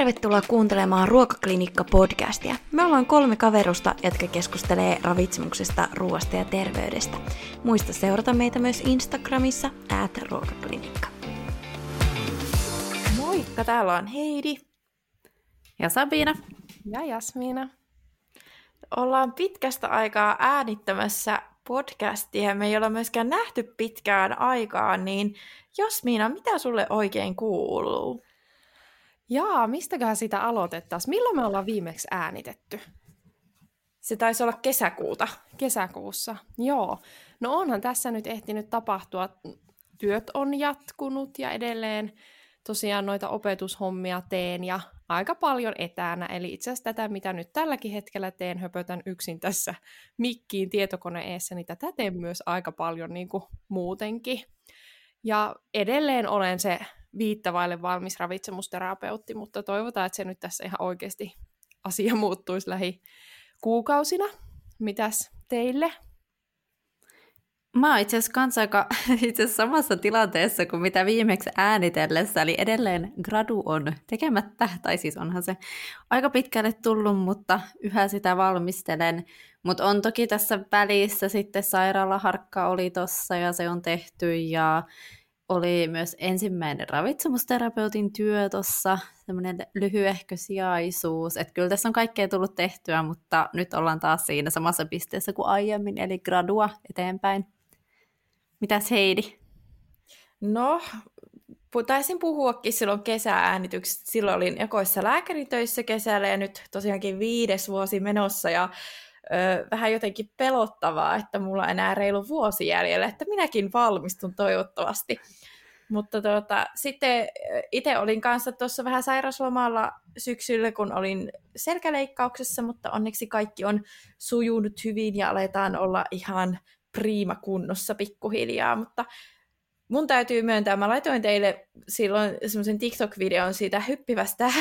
tervetuloa kuuntelemaan Ruokaklinikka-podcastia. Me ollaan kolme kaverusta, jotka keskustelee ravitsemuksesta, ruoasta ja terveydestä. Muista seurata meitä myös Instagramissa, at ruokaklinikka. Moikka, täällä on Heidi. Ja Sabina. Ja Jasmiina. Ollaan pitkästä aikaa äänittämässä podcastia. Me ei olla myöskään nähty pitkään aikaan, niin Jasmiina, mitä sulle oikein kuuluu? Jaa, mistäköhän sitä aloitettaisiin? Milloin me ollaan viimeksi äänitetty? Se taisi olla kesäkuuta. Kesäkuussa, joo. No onhan tässä nyt ehtinyt tapahtua. Työt on jatkunut ja edelleen tosiaan noita opetushommia teen ja aika paljon etänä. Eli itse asiassa tätä, mitä nyt tälläkin hetkellä teen, höpötän yksin tässä mikkiin tietokone eessä, niin tätä teen myös aika paljon niin kuin muutenkin. Ja edelleen olen se viittavaille valmis ravitsemusterapeutti, mutta toivotaan, että se nyt tässä ihan oikeasti asia muuttuisi lähi kuukausina. Mitäs teille? Mä oon itse asiassa aika itse samassa tilanteessa kuin mitä viimeksi äänitellessä, eli edelleen gradu on tekemättä, tai siis onhan se aika pitkälle tullut, mutta yhä sitä valmistelen. Mutta on toki tässä välissä sitten sairaalaharkka oli tossa ja se on tehty ja oli myös ensimmäinen ravitsemusterapeutin työ tuossa, semmoinen lyhyehkö sijaisuus. Että kyllä tässä on kaikkea tullut tehtyä, mutta nyt ollaan taas siinä samassa pisteessä kuin aiemmin, eli gradua eteenpäin. Mitäs Heidi? No, taisin puhuakin silloin kesääänityksessä. Silloin olin ekoissa lääkäritöissä kesällä ja nyt tosiaankin viides vuosi menossa ja ö, vähän jotenkin pelottavaa, että mulla on enää reilu vuosi jäljellä, että minäkin valmistun toivottavasti. Mutta tuota, sitten itse olin kanssa tuossa vähän sairaslomalla syksyllä, kun olin selkäleikkauksessa, mutta onneksi kaikki on sujunut hyvin ja aletaan olla ihan priima kunnossa pikkuhiljaa, mutta mun täytyy myöntää, mä laitoin teille silloin semmoisen TikTok-videon siitä hyppivästä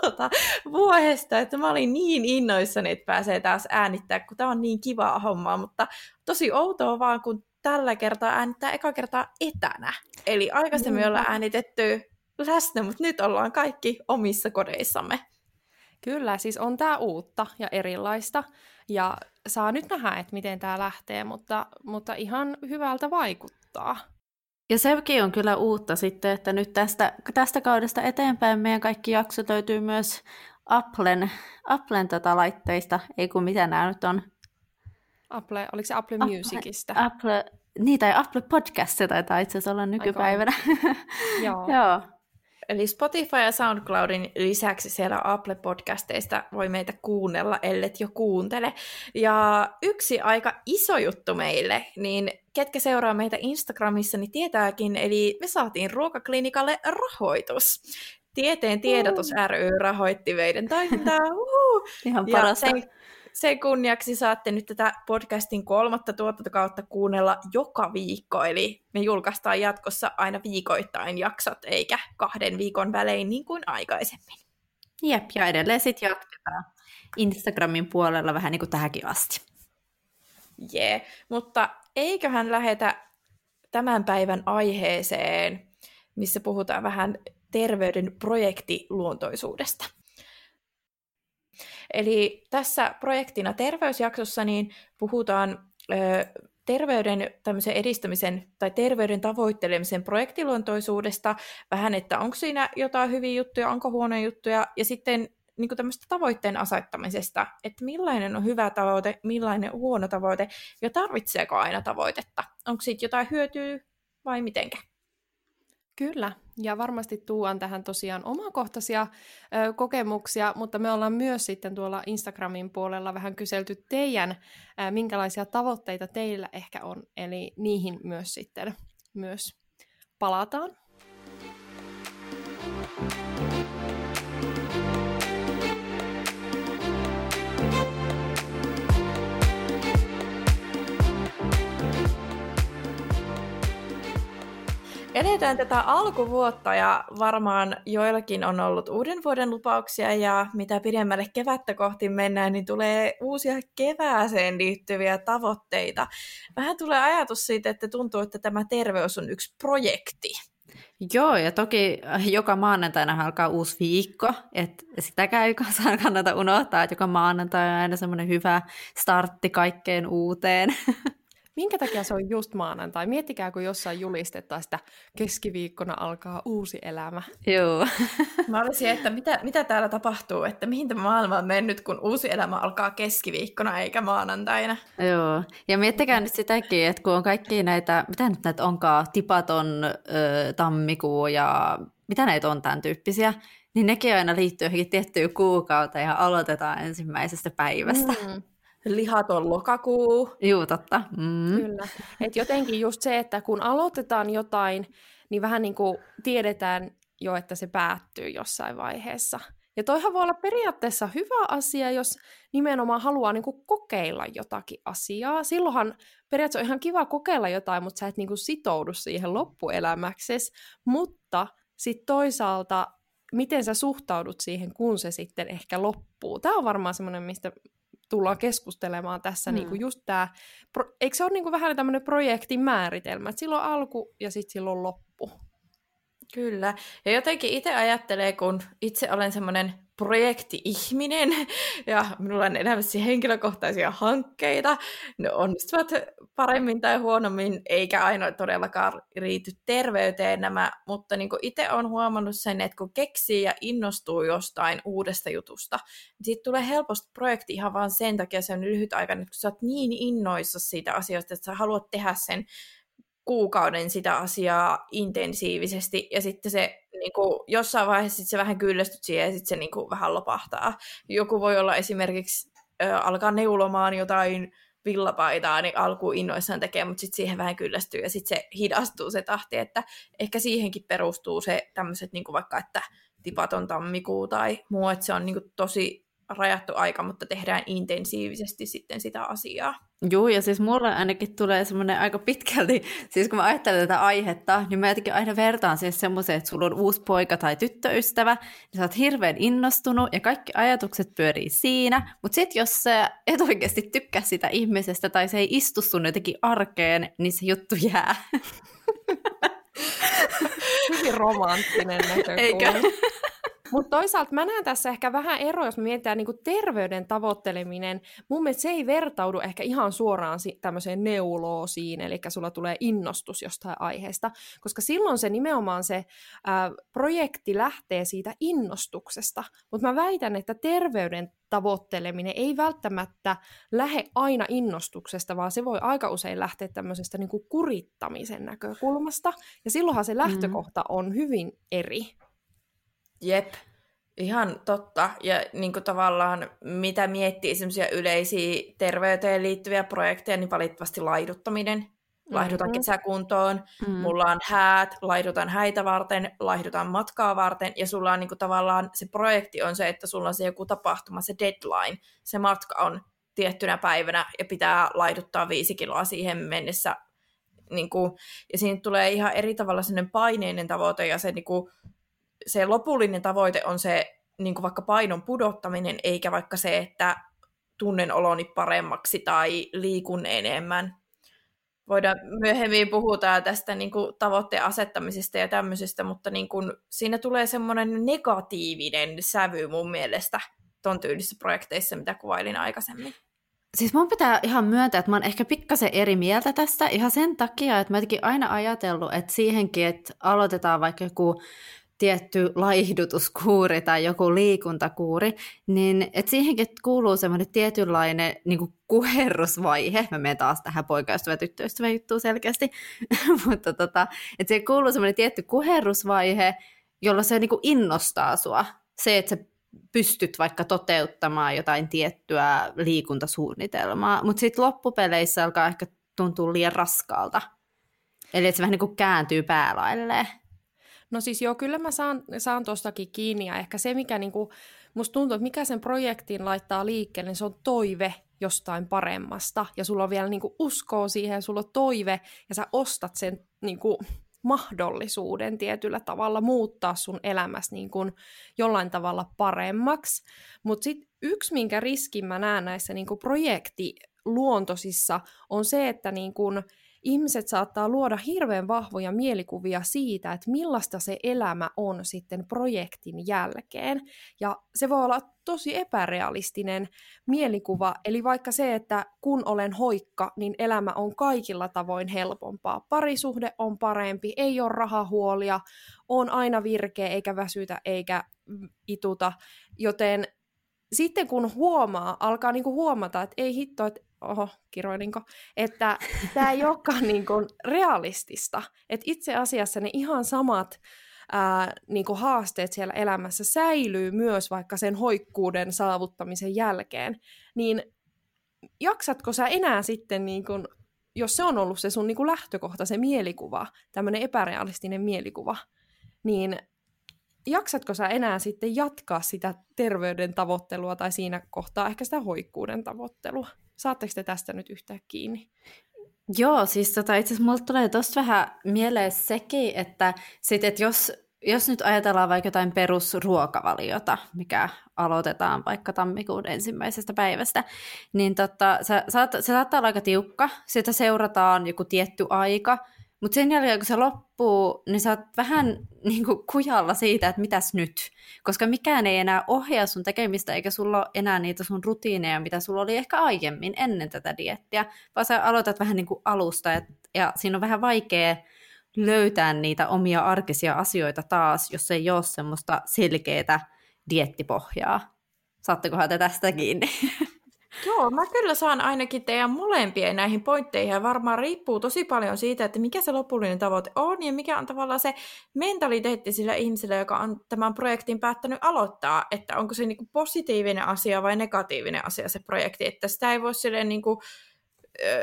tota, vuodesta, että mä olin niin innoissani, että pääsee taas äänittää, kun tää on niin kivaa hommaa, mutta tosi outoa vaan, kun tällä kertaa äänittää eka kertaa etänä. Eli aikaisemmin ollaan äänitetty läsnä, mutta nyt ollaan kaikki omissa kodeissamme. Kyllä, siis on tämä uutta ja erilaista, ja saa nyt nähdä, että miten tämä lähtee, mutta, mutta ihan hyvältä vaikuttaa. Ja sekin on kyllä uutta sitten, että nyt tästä, tästä kaudesta eteenpäin meidän kaikki jaksot löytyy myös Applen, Applen tota laitteista, ei kun mitä nämä nyt on. Apple, oliko se Apple, Apple Musicista? Apple, niin, tai Apple Podcast se taitaa itse asiassa olla nykypäivänä. Joo. Joo. Eli Spotify ja SoundCloudin lisäksi siellä Apple-podcasteista voi meitä kuunnella, ellet jo kuuntele. Ja yksi aika iso juttu meille, niin ketkä seuraa meitä Instagramissa, niin tietääkin, eli me saatiin Ruokaklinikalle rahoitus. Tieteen tiedotus ry rahoitti meidän toimintaa. Ihan parasta. Ja sen, sen kunniaksi saatte nyt tätä podcastin kolmatta tuotantokautta kuunnella joka viikko, eli me julkaistaan jatkossa aina viikoittain jaksot, eikä kahden viikon välein niin kuin aikaisemmin. Jep, ja edelleen sitten jatketaan Instagramin puolella vähän niin kuin tähänkin asti. Jee, yeah. mutta eiköhän lähetä tämän päivän aiheeseen, missä puhutaan vähän terveyden projektiluontoisuudesta. Eli tässä projektina terveysjaksossa niin puhutaan ö, terveyden edistämisen tai terveyden tavoittelemisen projektiluontoisuudesta, vähän, että onko siinä jotain hyviä juttuja, onko huonoja juttuja, ja sitten niin tämmöistä tavoitteen asettamisesta, että millainen on hyvä tavoite, millainen on huono tavoite, ja tarvitseeko aina tavoitetta. Onko siitä jotain hyötyä vai mitenkä? Kyllä, ja varmasti tuon tähän tosiaan omakohtaisia ö, kokemuksia, mutta me ollaan myös sitten tuolla Instagramin puolella vähän kyselty teidän, ö, minkälaisia tavoitteita teillä ehkä on, eli niihin myös sitten myös palataan. Eletään tätä alkuvuotta ja varmaan joillakin on ollut uuden vuoden lupauksia ja mitä pidemmälle kevättä kohti mennään, niin tulee uusia kevääseen liittyviä tavoitteita. Vähän tulee ajatus siitä, että tuntuu, että tämä terveys on yksi projekti. Joo, ja toki joka maanantaina alkaa uusi viikko, että sitäkään ei kannata unohtaa, että joka maanantai on aina semmoinen hyvä startti kaikkeen uuteen. Minkä takia se on just maanantai? Miettikää, kun jossain julistetaan sitä keskiviikkona alkaa uusi elämä. Joo. Mä olisin, että mitä, mitä täällä tapahtuu, että mihin tämä maailma on mennyt, kun uusi elämä alkaa keskiviikkona eikä maanantaina. Joo, ja miettikää nyt sitäkin, että kun on kaikki näitä, mitä nyt näitä onkaan, tipaton ö, tammikuu ja mitä näitä on tämän tyyppisiä, niin nekin aina liittyy johonkin tiettyyn kuukauteen ja aloitetaan ensimmäisestä päivästä. Mm lihaton lokakuu. Joo, totta. Mm. Kyllä. Et jotenkin just se, että kun aloitetaan jotain, niin vähän niin kuin tiedetään jo, että se päättyy jossain vaiheessa. Ja toihan voi olla periaatteessa hyvä asia, jos nimenomaan haluaa niin kuin kokeilla jotakin asiaa. Silloinhan periaatteessa on ihan kiva kokeilla jotain, mutta sä et niin kuin sitoudu siihen loppuelämäksesi. Mutta sitten toisaalta, miten sä suhtaudut siihen, kun se sitten ehkä loppuu. Tämä on varmaan semmoinen, mistä tullaan keskustelemaan tässä, mm. niin kuin just tämä, eikö se ole niin kuin vähän tämmöinen projektin määritelmä, että silloin alku ja sitten silloin loppu. Kyllä, ja jotenkin itse ajattelee, kun itse olen semmoinen projekti-ihminen ja minulla on elämässä henkilökohtaisia hankkeita. Ne onnistuvat paremmin tai huonommin, eikä aina todellakaan riity terveyteen nämä, mutta niin itse olen huomannut sen, että kun keksii ja innostuu jostain uudesta jutusta, niin siitä tulee helposti projekti ihan vaan sen takia se on lyhytaikainen, kun sä oot niin innoissa siitä asiasta, että sä haluat tehdä sen kuukauden sitä asiaa intensiivisesti ja sitten se niin kuin, jossain vaiheessa sit se vähän kyllästyt siihen ja sitten se niin kuin, vähän lopahtaa. Joku voi olla esimerkiksi ö, alkaa neulomaan jotain villapaitaa, niin alkuun innoissaan tekee, mutta sitten siihen vähän kyllästyy ja sitten se hidastuu se tahti, että ehkä siihenkin perustuu se tämmöiset niin vaikka, että tipaton tammikuu tai muu, että se on niin kuin, tosi rajattu aika, mutta tehdään intensiivisesti sitten sitä asiaa. Joo, ja siis mulle ainakin tulee semmoinen aika pitkälti, siis kun mä ajattelen tätä aihetta, niin mä jotenkin aina vertaan siis semmoiseen, että sulla on uusi poika tai tyttöystävä, niin sä oot hirveän innostunut ja kaikki ajatukset pyörii siinä, mutta sitten jos sä et oikeasti tykkää sitä ihmisestä tai se ei istu sun jotenkin arkeen, niin se juttu jää. Hyvin romanttinen näkökulma. Eikä? Mutta toisaalta mä näen tässä ehkä vähän ero, jos me mietitään niin terveyden tavoitteleminen. Mun mielestä se ei vertaudu ehkä ihan suoraan tämmöiseen neuloosiin, eli sulla tulee innostus jostain aiheesta, koska silloin se nimenomaan se ää, projekti lähtee siitä innostuksesta. Mutta mä väitän, että terveyden tavoitteleminen ei välttämättä lähde aina innostuksesta, vaan se voi aika usein lähteä tämmöisestä niin kuin kurittamisen näkökulmasta, ja silloinhan se mm-hmm. lähtökohta on hyvin eri. Jep, ihan totta. Ja niin kuin tavallaan mitä miettii semmoisia yleisiä terveyteen liittyviä projekteja, niin valitettavasti laiduttaminen. Laihdutan mm-hmm. kesäkuntoon, mm-hmm. mulla on häät, laihdutan häitä varten, laihdutan matkaa varten, ja sulla on niin kuin, tavallaan, se projekti on se, että sulla on se joku tapahtuma, se deadline, se matka on tiettynä päivänä, ja pitää laiduttaa viisi kiloa siihen mennessä, niin kuin, ja siinä tulee ihan eri tavalla sellainen paineinen tavoite, ja se niin kuin, se lopullinen tavoite on se niin kuin vaikka painon pudottaminen, eikä vaikka se, että tunnen oloni paremmaksi tai liikun enemmän. Voidaan myöhemmin puhutaan tästä niin kuin tavoitteen asettamisesta ja tämmöisestä, mutta niin kuin, siinä tulee semmoinen negatiivinen sävy mun mielestä ton tyylisissä projekteissa, mitä kuvailin aikaisemmin. Siis mun pitää ihan myöntää, että mä oon ehkä pikkasen eri mieltä tästä ihan sen takia, että mä aina ajatellut, että siihenkin, että aloitetaan vaikka joku tietty laihdutuskuuri tai joku liikuntakuuri, niin et siihenkin kuuluu semmoinen tietynlainen niin kuin kuherrusvaihe. Mä menen taas tähän poikaystävä tyttöystävä juttuun selkeästi, mutta tota, että siihen kuuluu semmoinen tietty kuherrusvaihe, jolla se niin kuin innostaa sua. Se, että sä pystyt vaikka toteuttamaan jotain tiettyä liikuntasuunnitelmaa, mutta sitten loppupeleissä alkaa ehkä tuntua liian raskaalta. Eli että se vähän niin kuin kääntyy päälailleen. No siis joo, kyllä mä saan, saan tuostakin kiinni ja ehkä se, mikä niinku, musta tuntuu, että mikä sen projektin laittaa liikkeelle, niin se on toive jostain paremmasta ja sulla on vielä niinku uskoa siihen sulla on toive ja sä ostat sen niinku, mahdollisuuden tietyllä tavalla muuttaa sun elämässä niin kuin jollain tavalla paremmaksi. Mutta sitten yksi, minkä riskin mä näen näissä niin kuin projektiluontoisissa, on se, että niin kuin ihmiset saattaa luoda hirveän vahvoja mielikuvia siitä, että millaista se elämä on sitten projektin jälkeen. Ja se voi olla tosi epärealistinen mielikuva, eli vaikka se, että kun olen hoikka, niin elämä on kaikilla tavoin helpompaa. Parisuhde on parempi, ei ole rahahuolia, on aina virkeä eikä väsytä eikä ituta, joten sitten kun huomaa, alkaa niinku huomata, että ei hitto, että oho, kiroilinko, että tämä ei olekaan niinku realistista. Että itse asiassa ne ihan samat ää, niinku haasteet siellä elämässä säilyy myös vaikka sen hoikkuuden saavuttamisen jälkeen. Niin jaksatko sä enää sitten, niinku, jos se on ollut se sun niinku lähtökohta, se mielikuva, tämmöinen epärealistinen mielikuva, niin jaksatko sä enää sitten jatkaa sitä terveyden tavoittelua tai siinä kohtaa ehkä sitä hoikkuuden tavoittelua? Saatteko te tästä nyt yhtään kiinni? Joo, siis tota, itse asiassa mulle tulee tosta vähän mieleen sekin, että, sit, että jos, jos nyt ajatellaan vaikka jotain perusruokavaliota, mikä aloitetaan vaikka tammikuun ensimmäisestä päivästä, niin tota, se, se saattaa olla aika tiukka, sitä seurataan joku tietty aika, mutta sen jälkeen, kun se loppuu, niin sä oot vähän niin kuin kujalla siitä, että mitäs nyt. Koska mikään ei enää ohjaa sun tekemistä, eikä sulla ole enää niitä sun rutiineja, mitä sulla oli ehkä aiemmin ennen tätä diettiä, vaan sä aloitat vähän niin kuin alusta, et, ja siinä on vähän vaikea löytää niitä omia arkisia asioita taas, jos ei ole semmoista selkeää diettipohjaa. Saattekohan te tästä kiinni? Joo, mä kyllä saan ainakin teidän molempien näihin pointteihin ja varmaan riippuu tosi paljon siitä, että mikä se lopullinen tavoite on ja mikä on tavallaan se mentaliteetti sillä ihmisellä, joka on tämän projektin päättänyt aloittaa, että onko se niinku positiivinen asia vai negatiivinen asia se projekti, että sitä ei voi silleen niinku,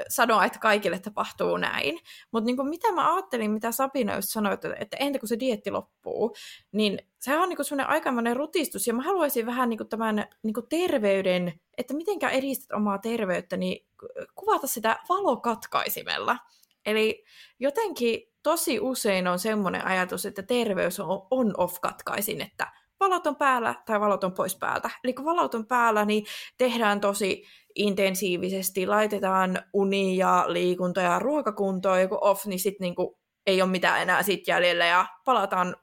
sanoa, että kaikille tapahtuu näin. Mutta niin mitä mä ajattelin, mitä Sabina just sanoi, että, että entä kun se dietti loppuu, niin sehän on niin sellainen aikamoinen rutistus, ja mä haluaisin vähän niin tämän niin terveyden, että mitenkä edistät omaa terveyttä, niin kuvata sitä valokatkaisimella. Eli jotenkin tosi usein on semmoinen ajatus, että terveys on on-off-katkaisin, että valot on päällä tai valot on pois päältä. Eli kun valot on päällä, niin tehdään tosi intensiivisesti, laitetaan uni ja liikunta ja ruokakuntoon, joku off, niin sitten niinku ei ole mitään enää sit jäljellä ja palataan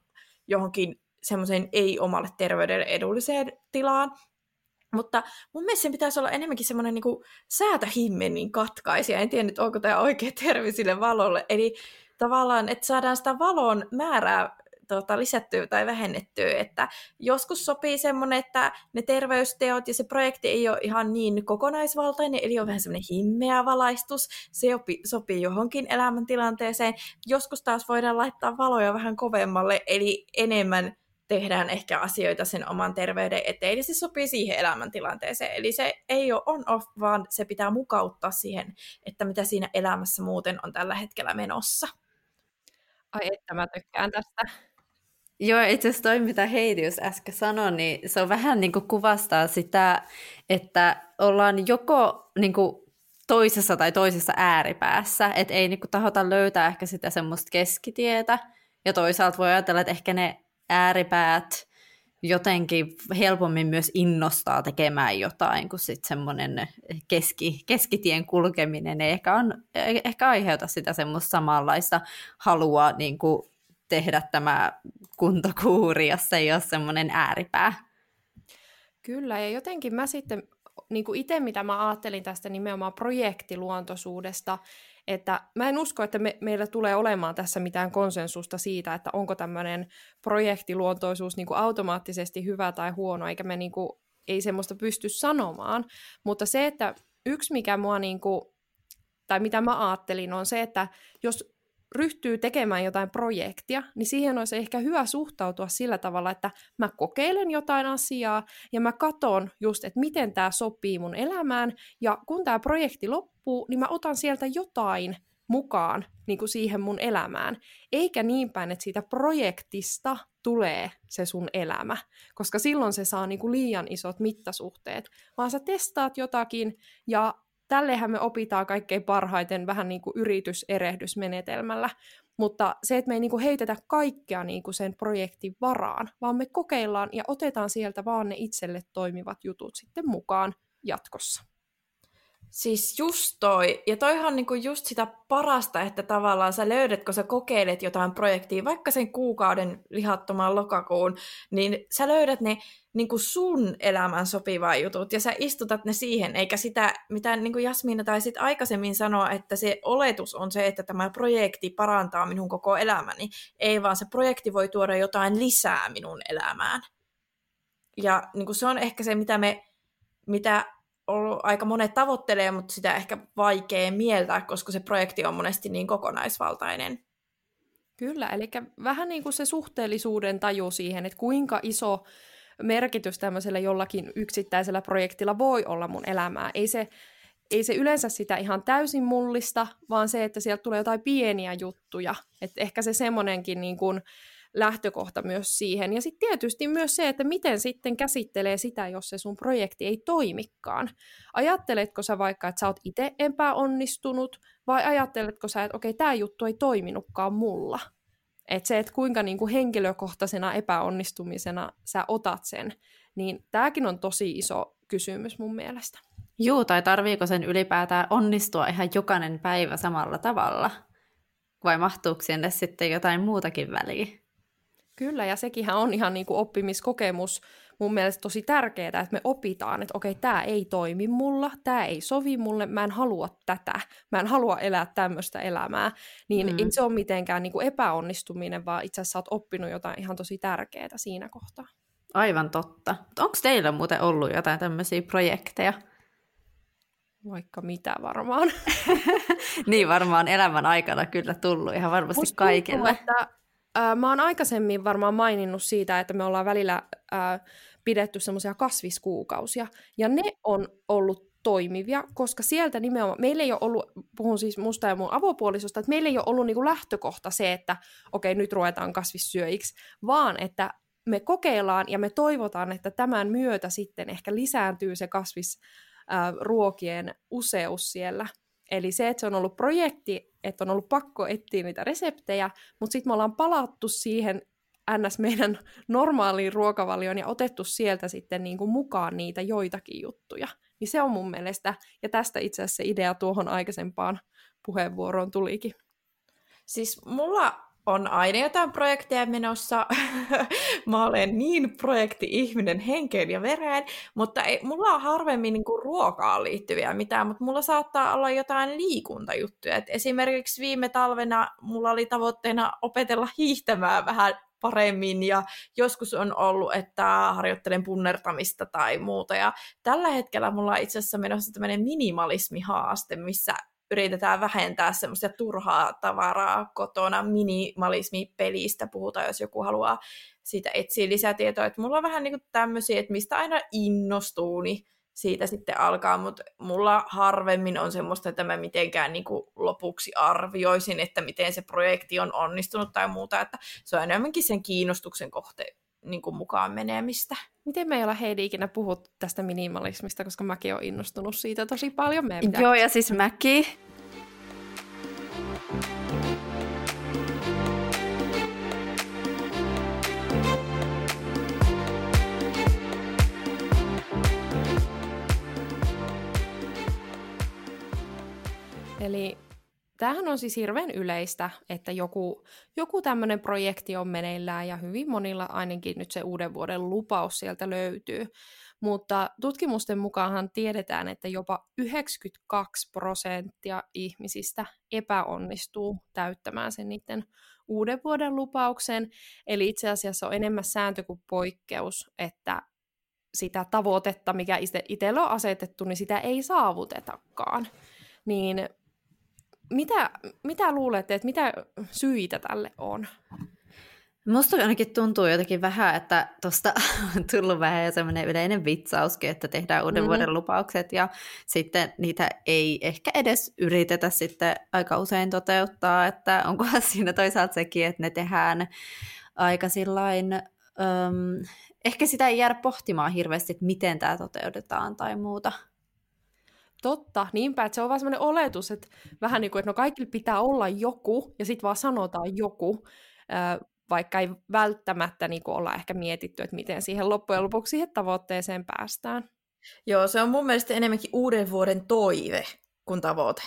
johonkin semmoiseen ei-omalle terveydelle edulliseen tilaan. Mutta mun mielestä sen pitäisi olla enemmänkin semmoinen niin säätähimmenin katkaisija. En tiedä nyt, onko tämä oikea termi sille valolle. Eli tavallaan, että saadaan sitä valon määrää tota, lisättyä tai vähennettyä, että joskus sopii semmoinen, että ne terveysteot ja se projekti ei ole ihan niin kokonaisvaltainen, eli on vähän semmoinen himmeä valaistus, se jopi, sopii johonkin elämäntilanteeseen. Joskus taas voidaan laittaa valoja vähän kovemmalle, eli enemmän tehdään ehkä asioita sen oman terveyden eteen, ja se sopii siihen elämäntilanteeseen. Eli se ei ole on-off, vaan se pitää mukauttaa siihen, että mitä siinä elämässä muuten on tällä hetkellä menossa. Ai että mä tykkään tästä. Joo, itse asiassa toi, mitä Heidi just äsken sanoi, niin se on vähän niin kuin kuvastaa sitä, että ollaan joko niin kuin toisessa tai toisessa ääripäässä, että ei niin kuin tahota löytää ehkä sitä semmoista keskitietä, ja toisaalta voi ajatella, että ehkä ne ääripäät jotenkin helpommin myös innostaa tekemään jotain, kun sitten semmoinen keski, keskitien kulkeminen. Ei ehkä, on, ehkä aiheuta sitä semmoista samanlaista halua niin kuin tehdä tämä kuntokuuri, jos se ei ole semmoinen ääripää. Kyllä, ja jotenkin mä sitten, niin kuin itse mitä mä ajattelin tästä nimenomaan projektiluontoisuudesta, että mä en usko, että me, meillä tulee olemaan tässä mitään konsensusta siitä, että onko tämmöinen projektiluontoisuus niin kuin automaattisesti hyvä tai huono, eikä me niin kuin, ei semmoista pysty sanomaan, mutta se, että yksi mikä mua niin kuin, tai mitä mä ajattelin on se, että jos ryhtyy tekemään jotain projektia, niin siihen olisi ehkä hyvä suhtautua sillä tavalla, että mä kokeilen jotain asiaa ja mä katon just, että miten tämä sopii mun elämään ja kun tämä projekti loppuu, niin mä otan sieltä jotain mukaan niin kuin siihen mun elämään. Eikä niin päin, että siitä projektista tulee se sun elämä, koska silloin se saa niin kuin liian isot mittasuhteet, vaan sä testaat jotakin ja tällehän me opitaan kaikkein parhaiten vähän niin kuin yrityserehdysmenetelmällä, mutta se, että me ei niin kuin heitetä kaikkea niin kuin sen projektin varaan, vaan me kokeillaan ja otetaan sieltä vaan ne itselle toimivat jutut sitten mukaan jatkossa. Siis just toi. Ja toihan niinku just sitä parasta, että tavallaan sä löydät, kun sä kokeilet jotain projektia, vaikka sen kuukauden lihattoman lokakuun, niin sä löydät ne niinku sun elämän sopivaa jutut ja sä istutat ne siihen, eikä sitä, mitä niinku Jasmiina taisit aikaisemmin sanoa, että se oletus on se, että tämä projekti parantaa minun koko elämäni. Ei vaan se projekti voi tuoda jotain lisää minun elämään. Ja niinku se on ehkä se, mitä me mitä ollut aika monet tavoittelee, mutta sitä ehkä vaikea mieltää, koska se projekti on monesti niin kokonaisvaltainen. Kyllä, eli vähän niin kuin se suhteellisuuden taju siihen, että kuinka iso merkitys tämmöisellä jollakin yksittäisellä projektilla voi olla mun elämää. Ei se, ei se yleensä sitä ihan täysin mullista, vaan se, että sieltä tulee jotain pieniä juttuja. Että ehkä se semmoinenkin niin kuin, lähtökohta myös siihen. Ja sitten tietysti myös se, että miten sitten käsittelee sitä, jos se sun projekti ei toimikaan. Ajatteletko sä vaikka, että sä oot itse epäonnistunut, vai ajatteletko sä, että okei, tämä juttu ei toiminutkaan mulla? Että se, että kuinka niin kuin henkilökohtaisena epäonnistumisena sä otat sen, niin tämäkin on tosi iso kysymys mun mielestä. Juu, tai tarviiko sen ylipäätään onnistua ihan jokainen päivä samalla tavalla? Vai mahtuuko sinne sitten jotain muutakin väliin? Kyllä, ja sekinhän on ihan niin kuin oppimiskokemus mun mielestä tosi tärkeää, että me opitaan, että okei, tämä ei toimi mulla, tämä ei sovi mulle, mä en halua tätä, mä en halua elää tämmöistä elämää, niin mm. ei se ole mitenkään niin kuin epäonnistuminen, vaan itse asiassa oot oppinut jotain ihan tosi tärkeää siinä kohtaa. Aivan totta. Onko teillä muuten ollut jotain tämmöisiä projekteja? Vaikka mitä varmaan. niin varmaan elämän aikana kyllä tullut ihan varmasti Musta kaikille. Tuntuu, että Äh, mä oon aikaisemmin varmaan maininnut siitä, että me ollaan välillä äh, pidetty semmoisia kasviskuukausia, ja ne on ollut toimivia, koska sieltä nimenomaan, meillä ei ole ollut, puhun siis musta ja mun avopuolisosta, että meillä ei ole ollut niinku lähtökohta se, että okei, nyt ruvetaan kasvissyöjiksi, vaan että me kokeillaan ja me toivotaan, että tämän myötä sitten ehkä lisääntyy se kasvisruokien useus siellä. Eli se, että se on ollut projekti, että on ollut pakko etsiä niitä reseptejä, mutta sitten me ollaan palattu siihen ns. meidän normaaliin ruokavalioon ja otettu sieltä sitten niin kuin mukaan niitä joitakin juttuja. Niin se on mun mielestä, ja tästä itse asiassa idea tuohon aikaisempaan puheenvuoroon tulikin. Siis mulla on aina jotain projekteja menossa. mä olen niin projekti-ihminen henkeen ja vereen, mutta ei, mulla on harvemmin niin kuin ruokaan liittyviä mitään, mutta mulla saattaa olla jotain liikuntajuttuja. Et esimerkiksi viime talvena mulla oli tavoitteena opetella hiihtämään vähän paremmin ja joskus on ollut, että harjoittelen punnertamista tai muuta. Ja tällä hetkellä mulla on itse asiassa menossa tämmöinen minimalismihaaste, missä yritetään vähentää semmoista turhaa tavaraa kotona. Minimalismi-pelistä puhutaan, jos joku haluaa siitä etsiä lisätietoa. Että mulla on vähän niin tämmöisiä, että mistä aina innostuu, niin siitä sitten alkaa, mutta mulla harvemmin on semmoista, että mä mitenkään niin kuin lopuksi arvioisin, että miten se projekti on onnistunut tai muuta, että se on enemmänkin sen kiinnostuksen kohte niin kuin mukaan menemistä. Miten me ei olla Heidi ikinä puhuttu tästä minimalismista, koska mäkin olen innostunut siitä tosi paljon. Meidän pitää... Joo, ja siis mäkin. Eli tämähän on siis hirveän yleistä, että joku, joku tämmöinen projekti on meneillään ja hyvin monilla ainakin nyt se uuden vuoden lupaus sieltä löytyy. Mutta tutkimusten mukaanhan tiedetään, että jopa 92 prosenttia ihmisistä epäonnistuu täyttämään sen niiden uuden vuoden lupauksen. Eli itse asiassa on enemmän sääntö kuin poikkeus, että sitä tavoitetta, mikä itsellä on asetettu, niin sitä ei saavutetakaan. Niin mitä, mitä luulette, että mitä syitä tälle on? Musta ainakin tuntuu jotenkin vähän, että tuosta on tullut vähän semmoinen yleinen vitsauskin, että tehdään uuden mm-hmm. vuoden lupaukset ja sitten niitä ei ehkä edes yritetä sitten aika usein toteuttaa, että onkohan siinä toisaalta sekin, että ne tehdään aika sillain, um, ehkä sitä ei jäädä pohtimaan hirveästi, että miten tämä toteutetaan tai muuta. Totta, niinpä, että se on vaan semmoinen oletus, että vähän niin kuin, että no kaikilla pitää olla joku, ja sitten vaan sanotaan joku, vaikka ei välttämättä niin kuin olla ehkä mietitty, että miten siihen loppujen lopuksi siihen tavoitteeseen päästään. Joo, se on mun mielestä enemmänkin uuden vuoden toive kuin tavoite.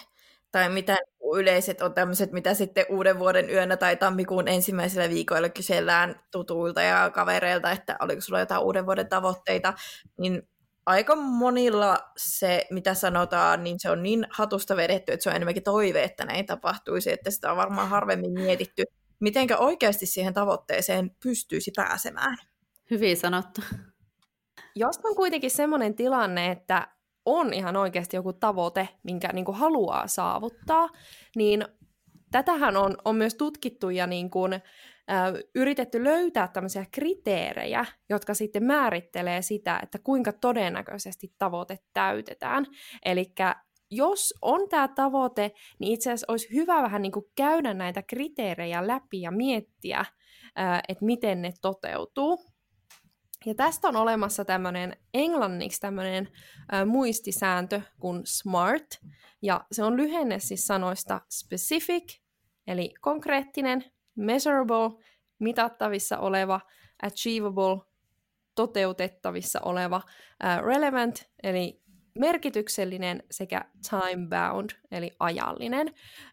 Tai mitä yleiset on tämmöiset, mitä sitten uuden vuoden yönä tai tammikuun ensimmäisellä viikoilla kysellään tutuilta ja kavereilta, että oliko sulla jotain uuden vuoden tavoitteita, niin aika monilla se, mitä sanotaan, niin se on niin hatusta vedetty, että se on enemmänkin toive, että näin tapahtuisi, että sitä on varmaan harvemmin mietitty, mitenkä oikeasti siihen tavoitteeseen pystyisi pääsemään. Hyvin sanottu. Jos on kuitenkin semmoinen tilanne, että on ihan oikeasti joku tavoite, minkä niin kuin haluaa saavuttaa, niin tätähän on, on myös tutkittu ja niin kuin, yritetty löytää tämmöisiä kriteerejä, jotka sitten määrittelee sitä, että kuinka todennäköisesti tavoite täytetään. Eli jos on tämä tavoite, niin itse asiassa olisi hyvä vähän niin kuin käydä näitä kriteerejä läpi ja miettiä, että miten ne toteutuu. Ja tästä on olemassa tämmöinen englanniksi tämmöinen muistisääntö kuin SMART, ja se on lyhenne siis sanoista specific, eli konkreettinen, measurable, mitattavissa oleva, achievable, toteutettavissa oleva, ä, relevant, eli merkityksellinen, sekä time bound, eli ajallinen.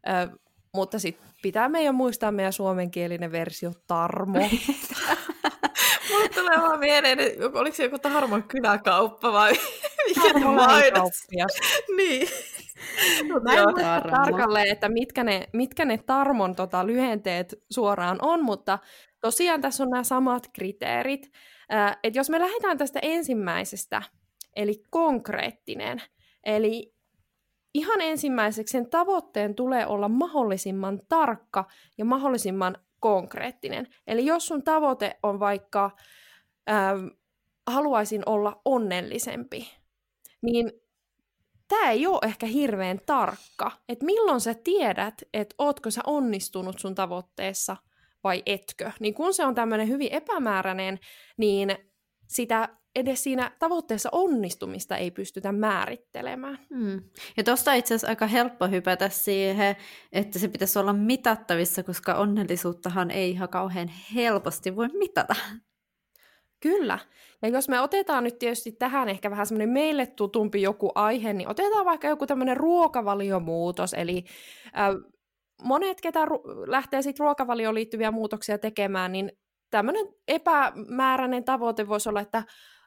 Ö, mutta sitten pitää meidän muistaa meidän suomenkielinen versio Tarmo. Tulee vaan mieleen, että oliko se joku Tarmon kyläkauppa vai mikä mainos? niin. Mä en muista tarkalleen, että mitkä ne, mitkä ne Tarmon tota, lyhenteet suoraan on, mutta tosiaan tässä on nämä samat kriteerit. Äh, että jos me lähdetään tästä ensimmäisestä, eli konkreettinen, eli ihan ensimmäiseksi sen tavoitteen tulee olla mahdollisimman tarkka ja mahdollisimman konkreettinen. Eli jos sun tavoite on vaikka ähm, haluaisin olla onnellisempi, niin tämä ei ole ehkä hirveän tarkka, että milloin sä tiedät, että ootko sä onnistunut sun tavoitteessa vai etkö. Niin kun se on tämmöinen hyvin epämääräinen, niin sitä edes siinä tavoitteessa onnistumista ei pystytä määrittelemään. Hmm. Ja tuosta itse asiassa aika helppo hypätä siihen, että se pitäisi olla mitattavissa, koska onnellisuuttahan ei ihan kauhean helposti voi mitata. Kyllä. Ja jos me otetaan nyt tietysti tähän ehkä vähän semmoinen meille tutumpi joku aihe, niin otetaan vaikka joku tämmöinen ruokavaliomuutos, eli äh, monet, ketä ru- lähtee sitten ruokavalioon liittyviä muutoksia tekemään, niin tämmöinen epämääräinen tavoite voisi olla, että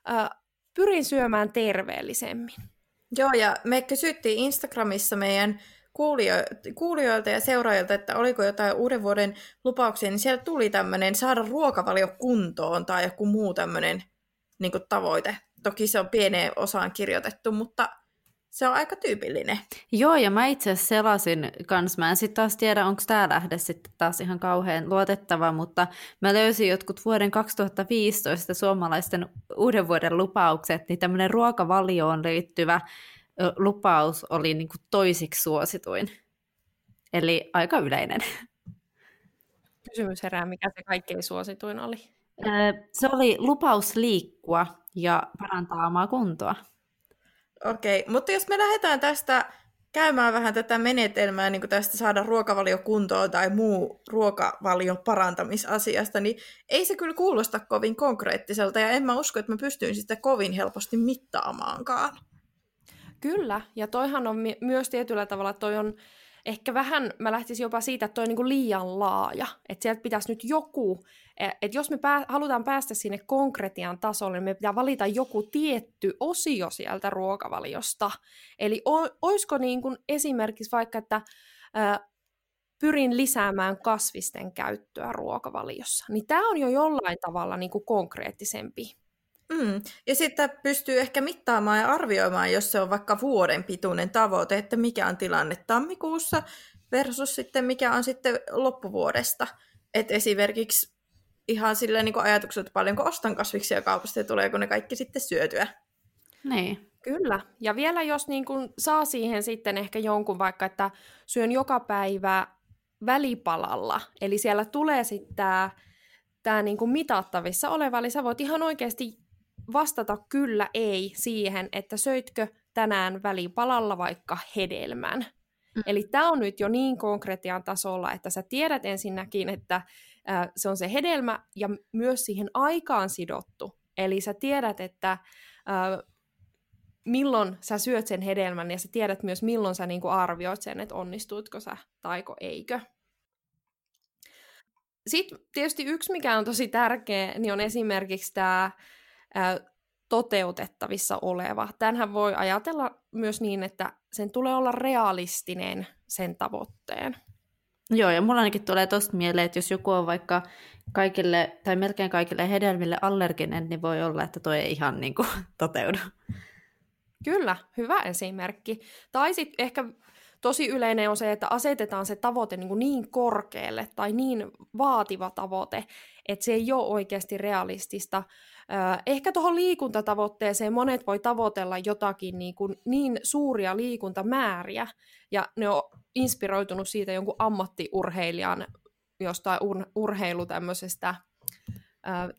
äh, pyrin syömään terveellisemmin. Joo, ja me kysyttiin Instagramissa meidän kuulijoilta ja seuraajilta, että oliko jotain uuden vuoden lupauksia, niin sieltä tuli tämmöinen saada ruokavalio kuntoon tai joku muu tämmöinen niin tavoite. Toki se on pieneen osaan kirjoitettu, mutta se on aika tyypillinen. Joo, ja mä itse asiassa selasin kans. Mä en sitten taas tiedä, onko tämä lähde sitten taas ihan kauhean luotettava, mutta mä löysin jotkut vuoden 2015 suomalaisten uuden vuoden lupaukset, niin tämmöinen ruokavalioon liittyvä lupaus oli niin kuin toisiksi suosituin. Eli aika yleinen. Kysymys herää, mikä se kaikkein suosituin oli? Se oli lupaus liikkua ja parantaa omaa kuntoa. Okei, okay, mutta jos me lähdetään tästä käymään vähän tätä menetelmää, niin kuin tästä saada ruokavalio kuntoon tai muu ruokavalion parantamisasiasta, niin ei se kyllä kuulosta kovin konkreettiselta, ja en mä usko, että mä pystyin sitä kovin helposti mittaamaankaan. Kyllä, ja toihan on myös tietyllä tavalla, toi on ehkä vähän, mä lähtisin jopa siitä, että toi on niin liian laaja, että sieltä pitäisi nyt joku, e, että jos me pää, halutaan päästä sinne konkretian tasolle, niin me pitää valita joku tietty osio sieltä ruokavaliosta. Eli o, olisiko niin kuin esimerkiksi vaikka, että ää, pyrin lisäämään kasvisten käyttöä ruokavaliossa, niin tämä on jo jollain tavalla niin kuin konkreettisempi Mm. Ja sitten pystyy ehkä mittaamaan ja arvioimaan, jos se on vaikka vuoden pituinen tavoite, että mikä on tilanne tammikuussa versus sitten mikä on sitten loppuvuodesta. Et esimerkiksi ihan silleen niin ajatukset, että paljonko ostan kasviksia kaupasta ja tuleeko ne kaikki sitten syötyä. Niin. Kyllä. Ja vielä jos niin kun saa siihen sitten ehkä jonkun vaikka, että syön joka päivä välipalalla, eli siellä tulee sitten tämä tämä niin kuin mitattavissa oleva, eli sä voit ihan oikeasti vastata kyllä ei siihen, että söitkö tänään välipalalla vaikka hedelmän. Mm. Eli tämä on nyt jo niin konkretian tasolla, että sä tiedät ensinnäkin, että äh, se on se hedelmä ja myös siihen aikaan sidottu. Eli sä tiedät, että äh, milloin sä syöt sen hedelmän ja sä tiedät myös, milloin sä niinku arvioit sen, että onnistuitko sä taiko eikö. Sitten tietysti yksi, mikä on tosi tärkeä, niin on esimerkiksi tämä toteutettavissa oleva. Tänhän voi ajatella myös niin, että sen tulee olla realistinen sen tavoitteen. Joo, ja mulla ainakin tulee tosta mieleen, että jos joku on vaikka kaikille, tai melkein kaikille hedelmille allerginen, niin voi olla, että toi ei ihan niin kuin, toteudu. Kyllä, hyvä esimerkki. Tai sitten ehkä tosi yleinen on se, että asetetaan se tavoite niin, niin korkealle tai niin vaativa tavoite, että se ei ole oikeasti realistista. Ehkä tuohon liikuntatavoitteeseen monet voi tavoitella jotakin niin, kuin niin suuria liikuntamääriä, ja ne on inspiroitunut siitä jonkun ammattiurheilijan jostain ur- urheilu tämmöisestä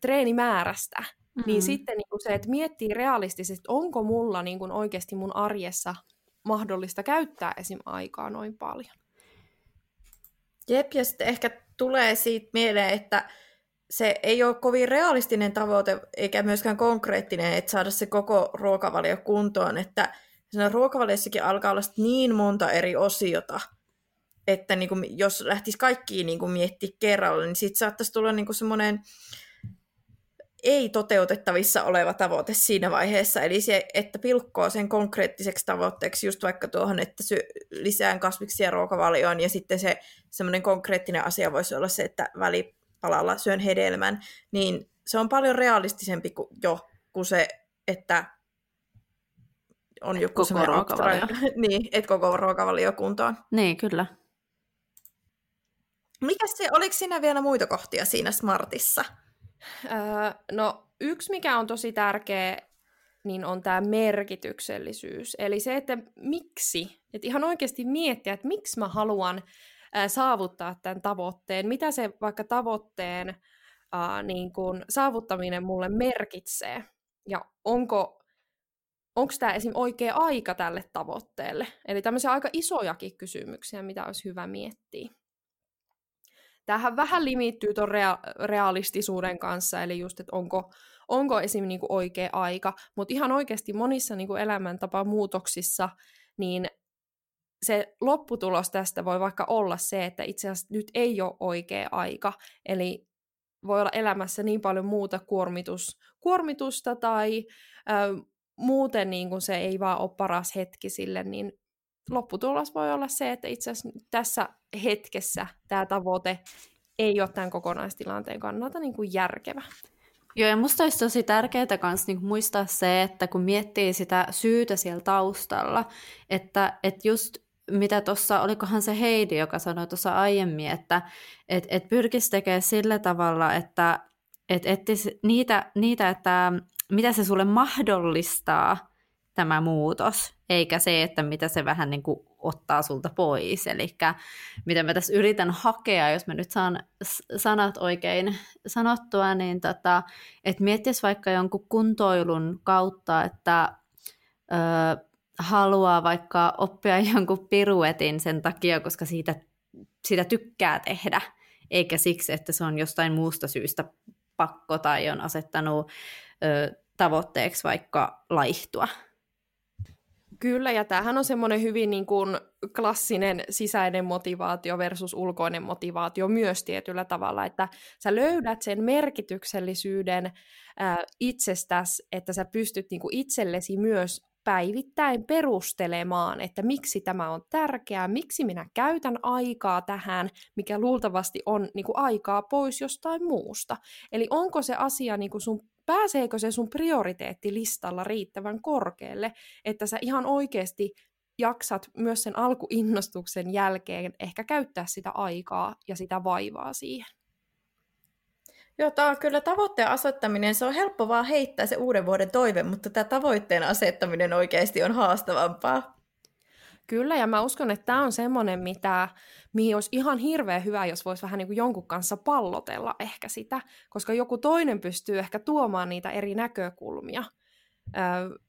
treenimäärästä, mm-hmm. niin sitten niin kuin se, että miettii realistisesti, onko mulla niin kuin oikeasti mun arjessa mahdollista käyttää esim. aikaa noin paljon. Jep, ja sitten ehkä tulee siitä mieleen, että se ei ole kovin realistinen tavoite, eikä myöskään konkreettinen, että saada se koko ruokavalio kuntoon, että siinä ruokavaliossakin alkaa olla niin monta eri osiota, että niin kuin, jos lähtisi kaikkiin niin miettiä kerralla, niin sitten saattaisi tulla niin kuin semmoinen ei toteutettavissa oleva tavoite siinä vaiheessa, eli se, että pilkkoo sen konkreettiseksi tavoitteeksi just vaikka tuohon, että sy- lisään kasviksia ruokavalioon, ja sitten se semmoinen konkreettinen asia voisi olla se, että välipalalla syön hedelmän, niin se on paljon realistisempi kuin jo kuin se, että on joku koko ruokavalio. niin, että koko ruokavalio kuntoon. Niin, kyllä. Mikä se, oliko siinä vielä muita kohtia siinä Smartissa? Öö, no yksi, mikä on tosi tärkeä, niin on tämä merkityksellisyys. Eli se, että miksi, että ihan oikeasti miettiä, että miksi mä haluan saavuttaa tämän tavoitteen, mitä se vaikka tavoitteen ää, niin kun, saavuttaminen mulle merkitsee, ja onko onko tämä esim. oikea aika tälle tavoitteelle. Eli tämmöisiä aika isojakin kysymyksiä, mitä olisi hyvä miettiä. Tämähän vähän limittyy tuon rea- realistisuuden kanssa, eli just, että onko, onko esim. Niinku oikea aika, mutta ihan oikeasti monissa niinku elämäntapamuutoksissa, niin se lopputulos tästä voi vaikka olla se, että itse asiassa nyt ei ole oikea aika, eli voi olla elämässä niin paljon muuta kuormitus, kuormitusta tai ö, muuten niin kuin se ei vaan ole paras hetki sille, niin lopputulos voi olla se, että itse asiassa tässä hetkessä tämä tavoite ei ole tämän kokonaistilanteen kannalta niin kuin järkevä. Joo, ja musta olisi tosi tärkeää myös niin muistaa se, että kun miettii sitä syytä siellä taustalla, että, että just mitä tuossa, olikohan se Heidi, joka sanoi tuossa aiemmin, että et, et pyrkisi tekemään sillä tavalla, että et ettis niitä, niitä, että mitä se sulle mahdollistaa tämä muutos, eikä se, että mitä se vähän niin kuin ottaa sulta pois. Eli mitä mä tässä yritän hakea, jos mä nyt saan sanat oikein sanottua, niin tota, että miettisi vaikka jonkun kuntoilun kautta, että ö, haluaa vaikka oppia jonkun piruetin sen takia, koska siitä, siitä tykkää tehdä, eikä siksi, että se on jostain muusta syystä pakko tai on asettanut ö, tavoitteeksi vaikka laihtua. Kyllä, ja tämähän on semmoinen hyvin niin kuin klassinen sisäinen motivaatio versus ulkoinen motivaatio myös tietyllä tavalla, että sä löydät sen merkityksellisyyden ää, itsestäsi, että sä pystyt niin kuin itsellesi myös päivittäin perustelemaan, että miksi tämä on tärkeää, miksi minä käytän aikaa tähän, mikä luultavasti on niin kuin aikaa pois jostain muusta. Eli onko se asia niin kuin sun pääseekö se sun prioriteettilistalla riittävän korkealle, että sä ihan oikeasti jaksat myös sen alkuinnostuksen jälkeen ehkä käyttää sitä aikaa ja sitä vaivaa siihen. Joo, tämä on kyllä tavoitteen asettaminen, se on helppo vaan heittää se uuden vuoden toive, mutta tämä tavoitteen asettaminen oikeasti on haastavampaa. Kyllä, ja mä uskon, että tämä on semmoinen, mitä, mihin olisi ihan hirveän hyvä, jos voisi vähän niin kuin jonkun kanssa pallotella ehkä sitä, koska joku toinen pystyy ehkä tuomaan niitä eri näkökulmia ö,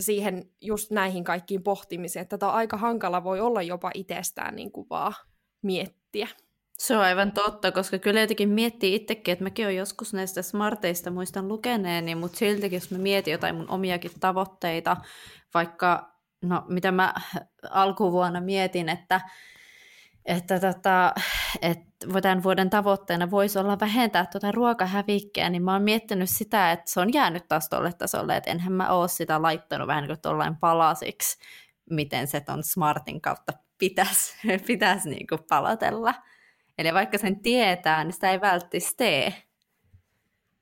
siihen just näihin kaikkiin pohtimiseen. Tätä aika hankala voi olla jopa itsestään niin kuin vaan miettiä. Se on aivan totta, koska kyllä jotenkin miettii itsekin, että mäkin olen joskus näistä smarteista muistan lukeneeni, mutta siltikin jos mä mietin jotain mun omiakin tavoitteita, vaikka, no mitä mä alkuvuonna mietin, että että, tota, että tämän vuoden tavoitteena voisi olla vähentää tuota ruokahävikkiä, niin mä oon miettinyt sitä, että se on jäänyt taas tuolle tasolle, että enhän mä oo sitä laittanut vähän niin kuin palasiksi, miten se ton Smartin kautta pitäisi, pitäisi niin kuin palatella. Eli vaikka sen tietää, niin sitä ei välttis tee.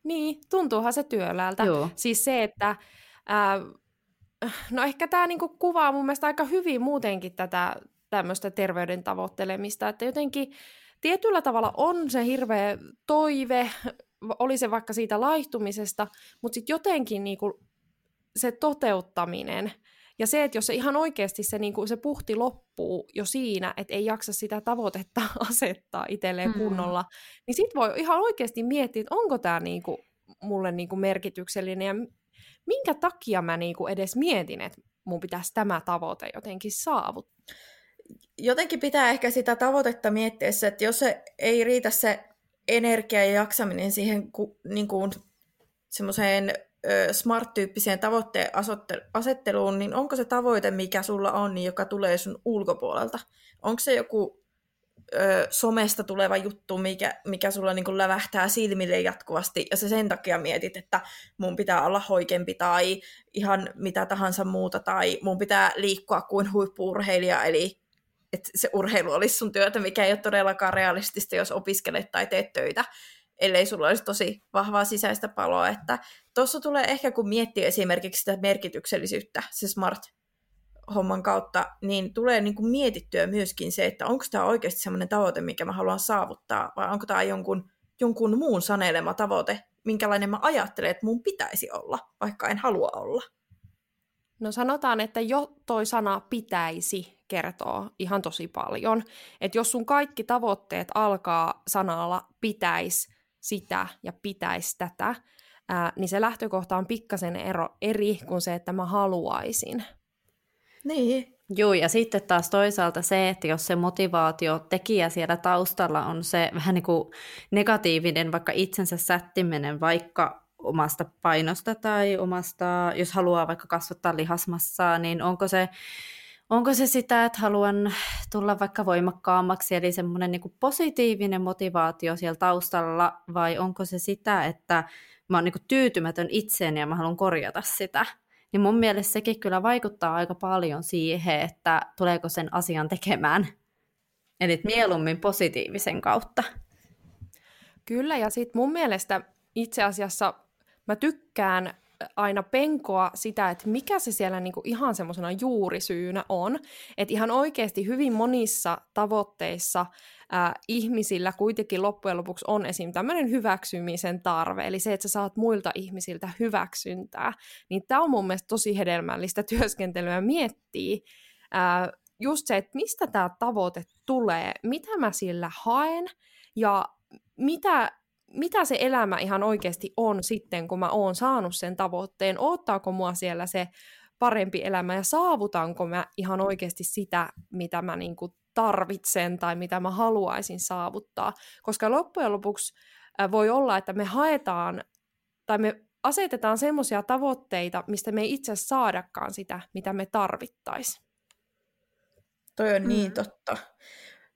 Niin, tuntuuhan se työläältä. Joo. Siis se, että ää, no ehkä tämä niinku kuvaa mun mielestä aika hyvin muutenkin tätä tämmöistä terveyden tavoittelemista, että jotenkin tietyllä tavalla on se hirveä toive, oli se vaikka siitä laihtumisesta, mutta sitten jotenkin niinku se toteuttaminen ja se, että jos se ihan oikeasti se, niinku, se puhti loppuu jo siinä, että ei jaksa sitä tavoitetta asettaa itselleen mm. kunnolla, niin sitten voi ihan oikeasti miettiä, että onko tämä niinku, mulle niinku merkityksellinen ja minkä takia mä niinku edes mietin, että mun pitäisi tämä tavoite jotenkin saavuttaa jotenkin pitää ehkä sitä tavoitetta miettiä, että jos se ei riitä se energia ja jaksaminen siihen niin kuin, semmoiseen smart-tyyppiseen tavoitteen asetteluun, niin onko se tavoite, mikä sulla on, niin joka tulee sun ulkopuolelta? Onko se joku ö, somesta tuleva juttu, mikä, mikä sulla niin kuin lävähtää silmille jatkuvasti, ja sä sen takia mietit, että mun pitää olla hoikempi tai ihan mitä tahansa muuta, tai mun pitää liikkua kuin huippuurheilija, eli että se urheilu olisi sun työtä, mikä ei ole todellakaan realistista, jos opiskelet tai teet töitä, ellei sulla olisi tosi vahvaa sisäistä paloa. Että tuossa tulee ehkä, kun miettii esimerkiksi sitä merkityksellisyyttä, se smart homman kautta, niin tulee niin kuin mietittyä myöskin se, että onko tämä oikeasti sellainen tavoite, mikä mä haluan saavuttaa, vai onko tämä jonkun, jonkun muun sanelema tavoite, minkälainen mä ajattelen, että mun pitäisi olla, vaikka en halua olla. No sanotaan, että jo toi sana pitäisi kertoo ihan tosi paljon. Että jos sun kaikki tavoitteet alkaa sanalla pitäisi sitä ja pitäisi tätä, ää, niin se lähtökohta on pikkasen ero, eri kuin se, että mä haluaisin. Niin. Joo, ja sitten taas toisaalta se, että jos se motivaatiotekijä siellä taustalla on se vähän niin kuin negatiivinen, vaikka itsensä sättiminen, vaikka omasta painosta tai omasta, jos haluaa vaikka kasvattaa lihasmassaa, niin onko se, onko se sitä, että haluan tulla vaikka voimakkaammaksi, eli semmoinen niin positiivinen motivaatio siellä taustalla, vai onko se sitä, että mä oon niin tyytymätön itseeni ja mä haluan korjata sitä. Niin mun mielestä sekin kyllä vaikuttaa aika paljon siihen, että tuleeko sen asian tekemään. Eli mieluummin positiivisen kautta. Kyllä, ja sitten mun mielestä itse asiassa mä tykkään aina penkoa sitä, että mikä se siellä niinku ihan semmoisena juurisyynä on. Että ihan oikeasti hyvin monissa tavoitteissa ää, ihmisillä kuitenkin loppujen lopuksi on esim. tämmöinen hyväksymisen tarve, eli se, että sä saat muilta ihmisiltä hyväksyntää. Niin tämä on mun mielestä tosi hedelmällistä työskentelyä miettiä, ää, just se, että mistä tämä tavoite tulee, mitä mä sillä haen, ja mitä mitä se elämä ihan oikeasti on sitten, kun mä oon saanut sen tavoitteen, ottaako mua siellä se parempi elämä ja saavutanko mä ihan oikeasti sitä, mitä mä niin kuin tarvitsen tai mitä mä haluaisin saavuttaa. Koska loppujen lopuksi voi olla, että me haetaan tai me asetetaan semmoisia tavoitteita, mistä me ei itse saadakaan sitä, mitä me tarvittaisiin. Toi on niin mm. totta.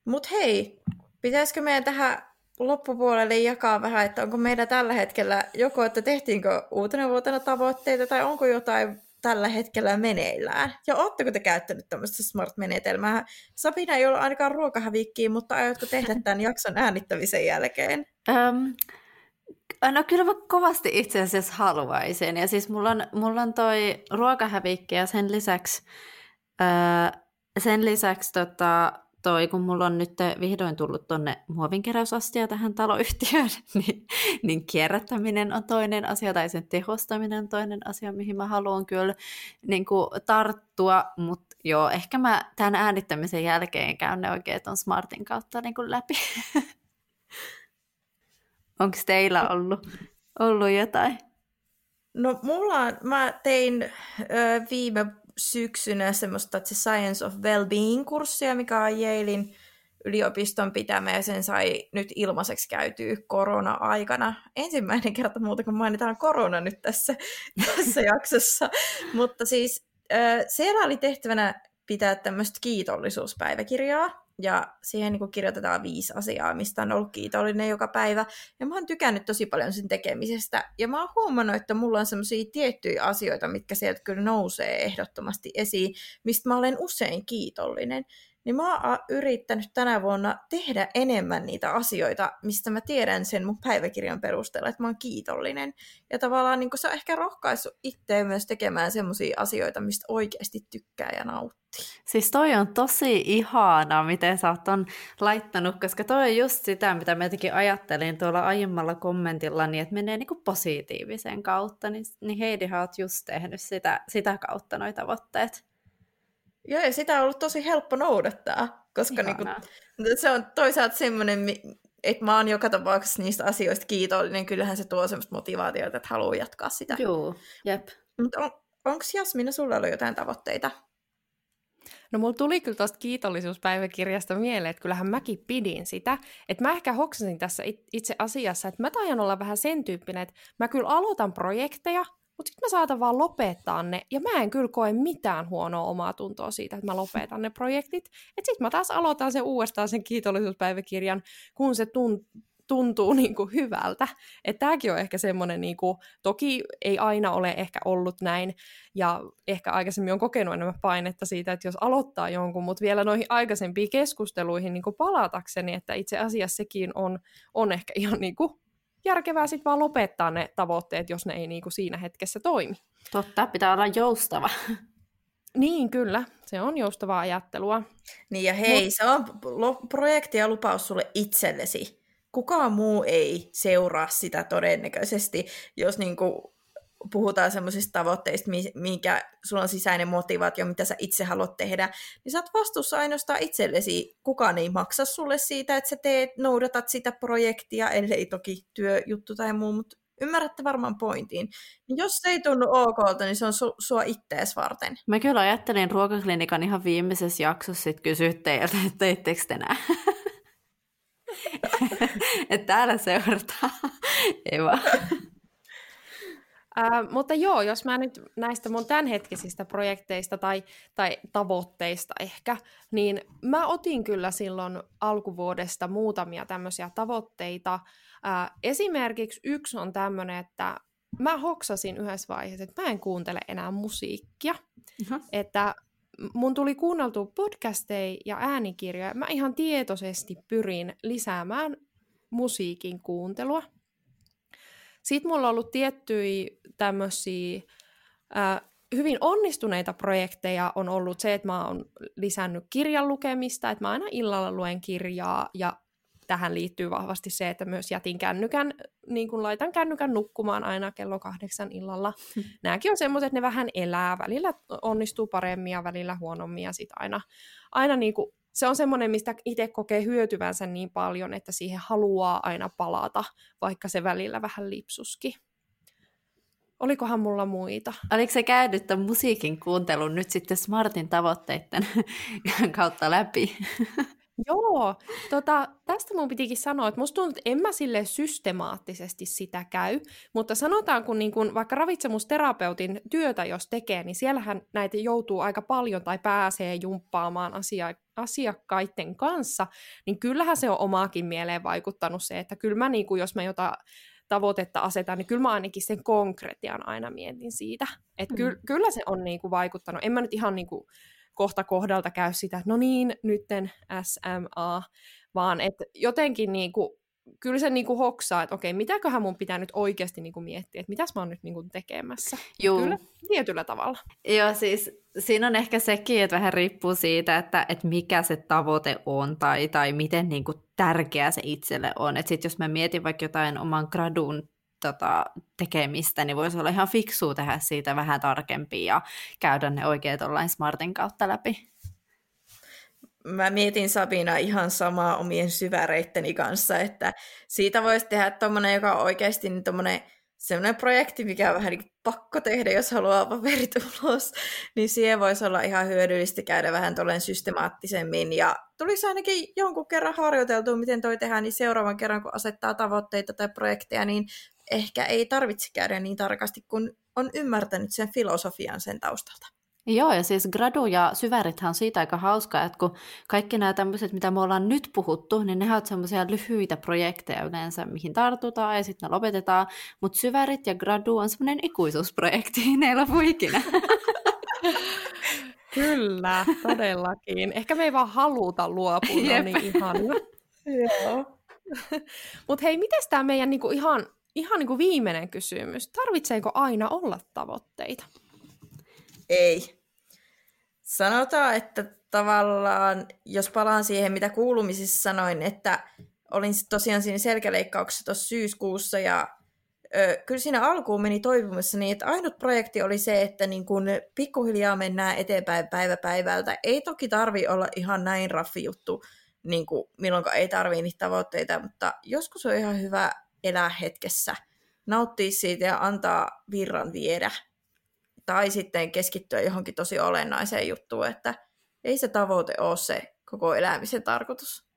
Mutta hei, pitäisikö meidän tähän loppupuolelle jakaa vähän, että onko meidän tällä hetkellä joko, että tehtiinkö uutena vuotena tavoitteita tai onko jotain tällä hetkellä meneillään. Ja ootteko te käyttänyt tämmöistä smart-menetelmää? Sabina ei ole ainakaan ruokahävikkiä, mutta aiotko tehdä tämän jakson äänittämisen jälkeen? Um, no kyllä mä kovasti itse asiassa haluaisin. Ja siis mulla on, mulla on toi ruokahävikki ja sen lisäksi, uh, sen lisäksi tota, toi, kun mulla on nyt vihdoin tullut tonne muovinkeräysastia tähän taloyhtiöön, niin, niin kierrättäminen on toinen asia, tai sen tehostaminen on toinen asia, mihin mä haluan kyllä niin kuin, tarttua, mutta joo, ehkä mä tämän äänittämisen jälkeen käyn ne oikein ton Smartin kautta niin kuin läpi. Onko teillä ollut, ollut jotain? No mulla mä tein ö, viime syksynä semmoista The Science of Wellbeing-kurssia, mikä on Yalein yliopiston pitämä ja sen sai nyt ilmaiseksi käytyä korona-aikana. Ensimmäinen kerta muuta, kun mainitaan korona nyt tässä, tässä jaksossa. Mutta siis siellä oli tehtävänä pitää tämmöistä kiitollisuuspäiväkirjaa, ja siihen niin kirjoitetaan viisi asiaa, mistä on ollut kiitollinen joka päivä. Ja mä oon tykännyt tosi paljon sen tekemisestä. Ja mä oon huomannut, että mulla on semmoisia tiettyjä asioita, mitkä sieltä kyllä nousee ehdottomasti esiin, mistä mä olen usein kiitollinen niin mä oon yrittänyt tänä vuonna tehdä enemmän niitä asioita, mistä mä tiedän sen mun päiväkirjan perusteella, että mä oon kiitollinen. Ja tavallaan niin se on ehkä rohkaissut itseä myös tekemään semmoisia asioita, mistä oikeasti tykkää ja nauttii. Siis toi on tosi ihana, miten sä oot ton laittanut, koska toi on just sitä, mitä mä jotenkin ajattelin tuolla aiemmalla kommentilla, niin että menee niinku positiivisen kautta, niin, niin Heidi, oot just tehnyt sitä, sitä kautta noita tavoitteet. Joo, ja sitä on ollut tosi helppo noudattaa, koska niinku, se on toisaalta semmoinen, että mä oon joka tapauksessa niistä asioista kiitollinen, kyllähän se tuo semmoista motivaatiota, että haluaa jatkaa sitä. Joo, jep. Mutta on, onko Jasmina sulla ollut jotain tavoitteita? No mulla tuli kyllä tuosta kiitollisuuspäiväkirjasta mieleen, että kyllähän mäkin pidin sitä. Että mä ehkä hoksasin tässä itse asiassa, että mä taian olla vähän sen tyyppinen, että mä kyllä aloitan projekteja, mutta sitten mä saatan vaan lopettaa ne, ja mä en kyllä koe mitään huonoa omaa tuntoa siitä, että mä lopetan ne projektit. Että sitten mä taas aloitan sen uudestaan sen kiitollisuuspäiväkirjan, kun se tuntuu tuntuu niin kuin hyvältä. Että tämäkin on ehkä semmoinen, niin kuin, toki ei aina ole ehkä ollut näin, ja ehkä aikaisemmin on kokenut enemmän painetta siitä, että jos aloittaa jonkun, mutta vielä noihin aikaisempiin keskusteluihin niin kuin palatakseni, että itse asiassa sekin on, on ehkä ihan niin kuin järkevää sitten vaan lopettaa ne tavoitteet, jos ne ei niinku siinä hetkessä toimi. Totta, pitää olla joustava. Niin, kyllä. Se on joustavaa ajattelua. Niin ja hei, Mut... se on projekti ja lupaus sulle itsellesi. Kukaan muu ei seuraa sitä todennäköisesti, jos niinku puhutaan semmoisista tavoitteista, minkä sulla on sisäinen motivaatio, mitä sä itse haluat tehdä, niin sä oot vastuussa ainoastaan itsellesi. Kukaan ei maksa sulle siitä, että sä teet, noudatat sitä projektia, ellei toki työjuttu tai muu, mutta ymmärrätte varmaan pointin. Niin jos se ei tunnu okolta, niin se on su- sua ittees varten. Mä kyllä ajattelin ruokaklinikan ihan viimeisessä jaksossa sit kysyä teiltä, että teittekö te nää? että täällä seurataan. ei vaan. Ää, mutta joo, jos mä nyt näistä mun tämänhetkisistä projekteista tai, tai tavoitteista ehkä, niin mä otin kyllä silloin alkuvuodesta muutamia tämmöisiä tavoitteita. Ää, esimerkiksi yksi on tämmöinen, että mä hoksasin yhdessä vaiheessa, että mä en kuuntele enää musiikkia. Uh-huh. Että mun tuli kuunneltua podcasteja ja äänikirjoja. Mä ihan tietoisesti pyrin lisäämään musiikin kuuntelua. Sitten mulla on ollut tiettyjä tämmöisiä äh, hyvin onnistuneita projekteja on ollut se, että mä oon lisännyt kirjan lukemista, että mä aina illalla luen kirjaa ja tähän liittyy vahvasti se, että myös jätin kännykän, niin kun laitan kännykän nukkumaan aina kello kahdeksan illalla. Hmm. Nämäkin on semmoiset, että ne vähän elää, välillä onnistuu paremmin ja välillä huonommin ja sitten aina, aina niin kuin se on semmoinen, mistä itse kokee hyötyvänsä niin paljon, että siihen haluaa aina palata, vaikka se välillä vähän lipsuski. Olikohan mulla muita? Oliko se käynyt tämän musiikin kuuntelun nyt sitten Smartin tavoitteiden kautta läpi? Joo, tota, tästä mun pitikin sanoa, että musta tuntuu, että en mä sille systemaattisesti sitä käy, mutta sanotaan, kun, niin kun vaikka ravitsemusterapeutin työtä jos tekee, niin siellähän näitä joutuu aika paljon tai pääsee jumppaamaan asia, asiakkaiden kanssa, niin kyllähän se on omaakin mieleen vaikuttanut se, että kyllä mä, niin kun, jos mä jotain tavoitetta asetan, niin kyllä mä ainakin sen konkretian aina mietin siitä. Että mm. ky- kyllä se on niin kuin vaikuttanut. En mä nyt ihan niin kuin kohta kohdalta käy sitä, että no niin, nytten SMA, vaan että jotenkin niin kuin, kyllä se niin kuin hoksaa, että okei, mitäköhän mun pitää nyt oikeasti niin kuin miettiä, että mitäs mä oon nyt niin kuin tekemässä. Juu. Kyllä, tietyllä tavalla. Joo, siis siinä on ehkä sekin, että vähän riippuu siitä, että, että mikä se tavoite on tai, tai miten niin kuin tärkeä se itselle on. Että sit jos mä mietin vaikka jotain oman gradun tota, tekemistä, niin voisi olla ihan fiksua tehdä siitä vähän tarkempia ja käydä ne oikeat online Smartin kautta läpi. Mä mietin Sabina ihan samaa omien syväreitteni kanssa, että siitä voisi tehdä tommonen, joka on oikeasti niin tommonen, semmoinen projekti, mikä on vähän niin pakko tehdä, jos haluaa paperit ulos, niin siihen voisi olla ihan hyödyllistä käydä vähän tuolleen systemaattisemmin. Ja tulisi ainakin jonkun kerran harjoiteltua, miten toi tehdään, niin seuraavan kerran, kun asettaa tavoitteita tai projekteja, niin ehkä ei tarvitse käydä niin tarkasti, kun on ymmärtänyt sen filosofian sen taustalta. Joo, ja siis gradu ja syvärithän on siitä aika hauskaa, että kun kaikki nämä tämmöiset, mitä me ollaan nyt puhuttu, niin ne ovat semmoisia lyhyitä projekteja yleensä, mihin tartutaan ja sitten ne lopetetaan, mutta syvärit ja gradu on semmoinen ikuisuusprojekti, ne ei lopu ikinä. Kyllä, todellakin. Ehkä me ei vaan haluta luopua, no niin ihan. Joo. Mutta hei, miten tämä meidän niinku ihan, ihan niinku viimeinen kysymys? Tarvitseeko aina olla tavoitteita? Ei. Sanotaan, että tavallaan, jos palaan siihen, mitä kuulumisissa sanoin, että olin tosiaan siinä selkäleikkauksessa tuossa syyskuussa ja ö, kyllä siinä alkuun meni toipumassa niin, että ainut projekti oli se, että niin kun pikkuhiljaa mennään eteenpäin päivä päivältä. Ei toki tarvi olla ihan näin raffi juttu, niin kuin ei tarvii niitä tavoitteita, mutta joskus on ihan hyvä elää hetkessä, nauttia siitä ja antaa virran viedä. Tai sitten keskittyä johonkin tosi olennaiseen juttuun, että ei se tavoite ole se koko elämisen tarkoitus.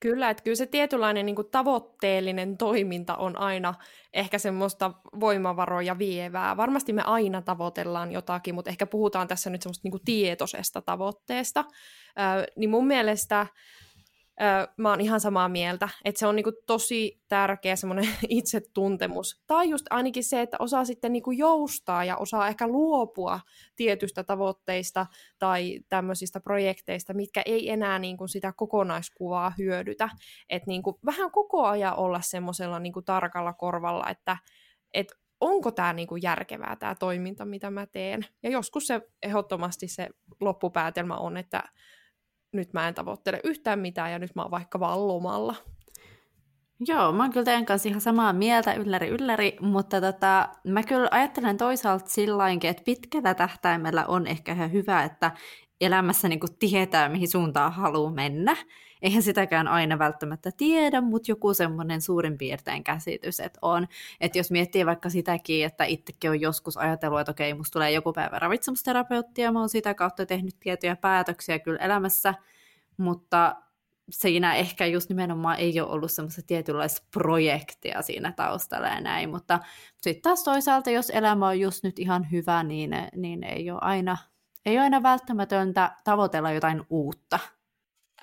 Kyllä, että kyllä se tietynlainen niin kuin tavoitteellinen toiminta on aina ehkä semmoista voimavaroja vievää. Varmasti me aina tavoitellaan jotakin, mutta ehkä puhutaan tässä nyt semmoista niin kuin tietoisesta tavoitteesta. Ö, niin mun mielestä mä oon ihan samaa mieltä, että se on niinku tosi tärkeä semmoinen itsetuntemus. Tai just ainakin se, että osaa sitten niinku joustaa ja osaa ehkä luopua tietystä tavoitteista tai tämmöisistä projekteista, mitkä ei enää niinku sitä kokonaiskuvaa hyödytä. Että niinku vähän koko ajan olla semmoisella niinku tarkalla korvalla, että et onko tämä niinku järkevää tämä toiminta, mitä mä teen. Ja joskus se ehdottomasti se loppupäätelmä on, että nyt mä en tavoittele yhtään mitään ja nyt mä oon vaikka vaan lomalla. Joo, mä oon kyllä teidän kanssa ihan samaa mieltä, ylläri ylläri, mutta tota, mä kyllä ajattelen toisaalta sillä että pitkällä tähtäimellä on ehkä ihan hyvä, että elämässä niin kuin tietää, mihin suuntaan haluaa mennä. Eihän sitäkään aina välttämättä tiedä, mutta joku semmoinen suurin piirtein käsitys, että on. Että jos miettii vaikka sitäkin, että itsekin on joskus ajatellut, että okei, musta tulee joku päivä ravitsemusterapeuttia, mä oon sitä kautta tehnyt tiettyjä päätöksiä kyllä elämässä, mutta siinä ehkä just nimenomaan ei ole ollut semmoista tietynlaista projektia siinä taustalla ja näin, mutta sitten taas toisaalta, jos elämä on just nyt ihan hyvä, niin, niin ei ole aina ei ole aina välttämätöntä tavoitella jotain uutta.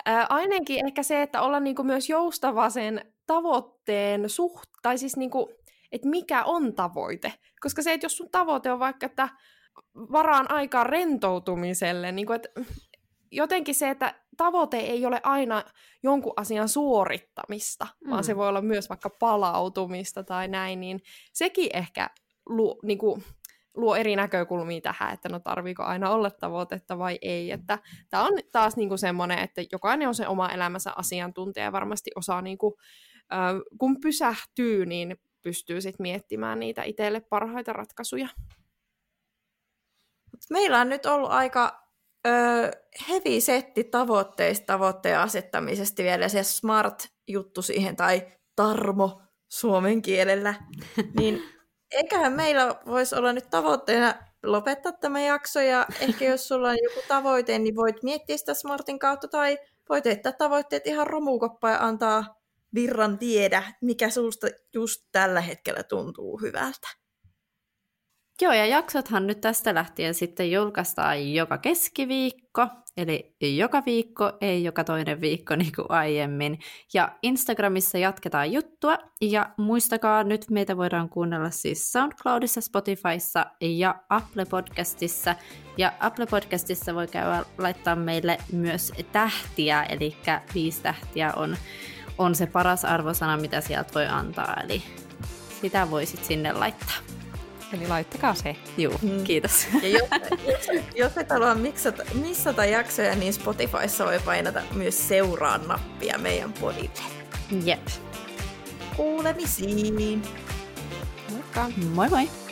Ää, ainakin ehkä se, että olla niinku myös joustava sen tavoitteen suht, tai siis niinku, että mikä on tavoite. Koska se, että jos sun tavoite on vaikka, että varaan aikaa rentoutumiselle, niin kuin, että jotenkin se, että tavoite ei ole aina jonkun asian suorittamista, mm. vaan se voi olla myös vaikka palautumista tai näin, niin sekin ehkä lu, niin kuin, luo eri näkökulmia tähän, että no tarviiko aina olla tavoitetta vai ei. Että tämä on taas niinku semmoinen, että jokainen on se oma elämänsä asiantuntija ja varmasti osaa, niinku, äh, kun pysähtyy, niin pystyy sitten miettimään niitä itselle parhaita ratkaisuja. Meillä on nyt ollut aika ö, heavy setti tavoitteista tavoitteen asettamisesta vielä se smart-juttu siihen tai tarmo suomen kielellä, niin eiköhän meillä voisi olla nyt tavoitteena lopettaa tämä jakso, ja ehkä jos sulla on joku tavoite, niin voit miettiä sitä Smartin kautta, tai voit heittää tavoitteet ihan romukoppaan ja antaa virran tiedä, mikä susta just tällä hetkellä tuntuu hyvältä. Joo, ja jaksothan nyt tästä lähtien sitten julkaistaan joka keskiviikko, eli joka viikko, ei joka toinen viikko niin kuin aiemmin. Ja Instagramissa jatketaan juttua, ja muistakaa nyt meitä voidaan kuunnella siis SoundCloudissa, Spotifyssa ja Apple Podcastissa. Ja Apple Podcastissa voi käydä laittaa meille myös tähtiä, eli viisi tähtiä on, on se paras arvosana, mitä sieltä voi antaa, eli sitä voisit sinne laittaa. Eli laittakaa se. Joo, mm. kiitos. Ja jos, jos, jos et halua missata, missata jaksoja, niin Spotifyssa voi painata myös seuraa nappia meidän podille. Jep. Kuulemisiin. Moikka. Moi moi.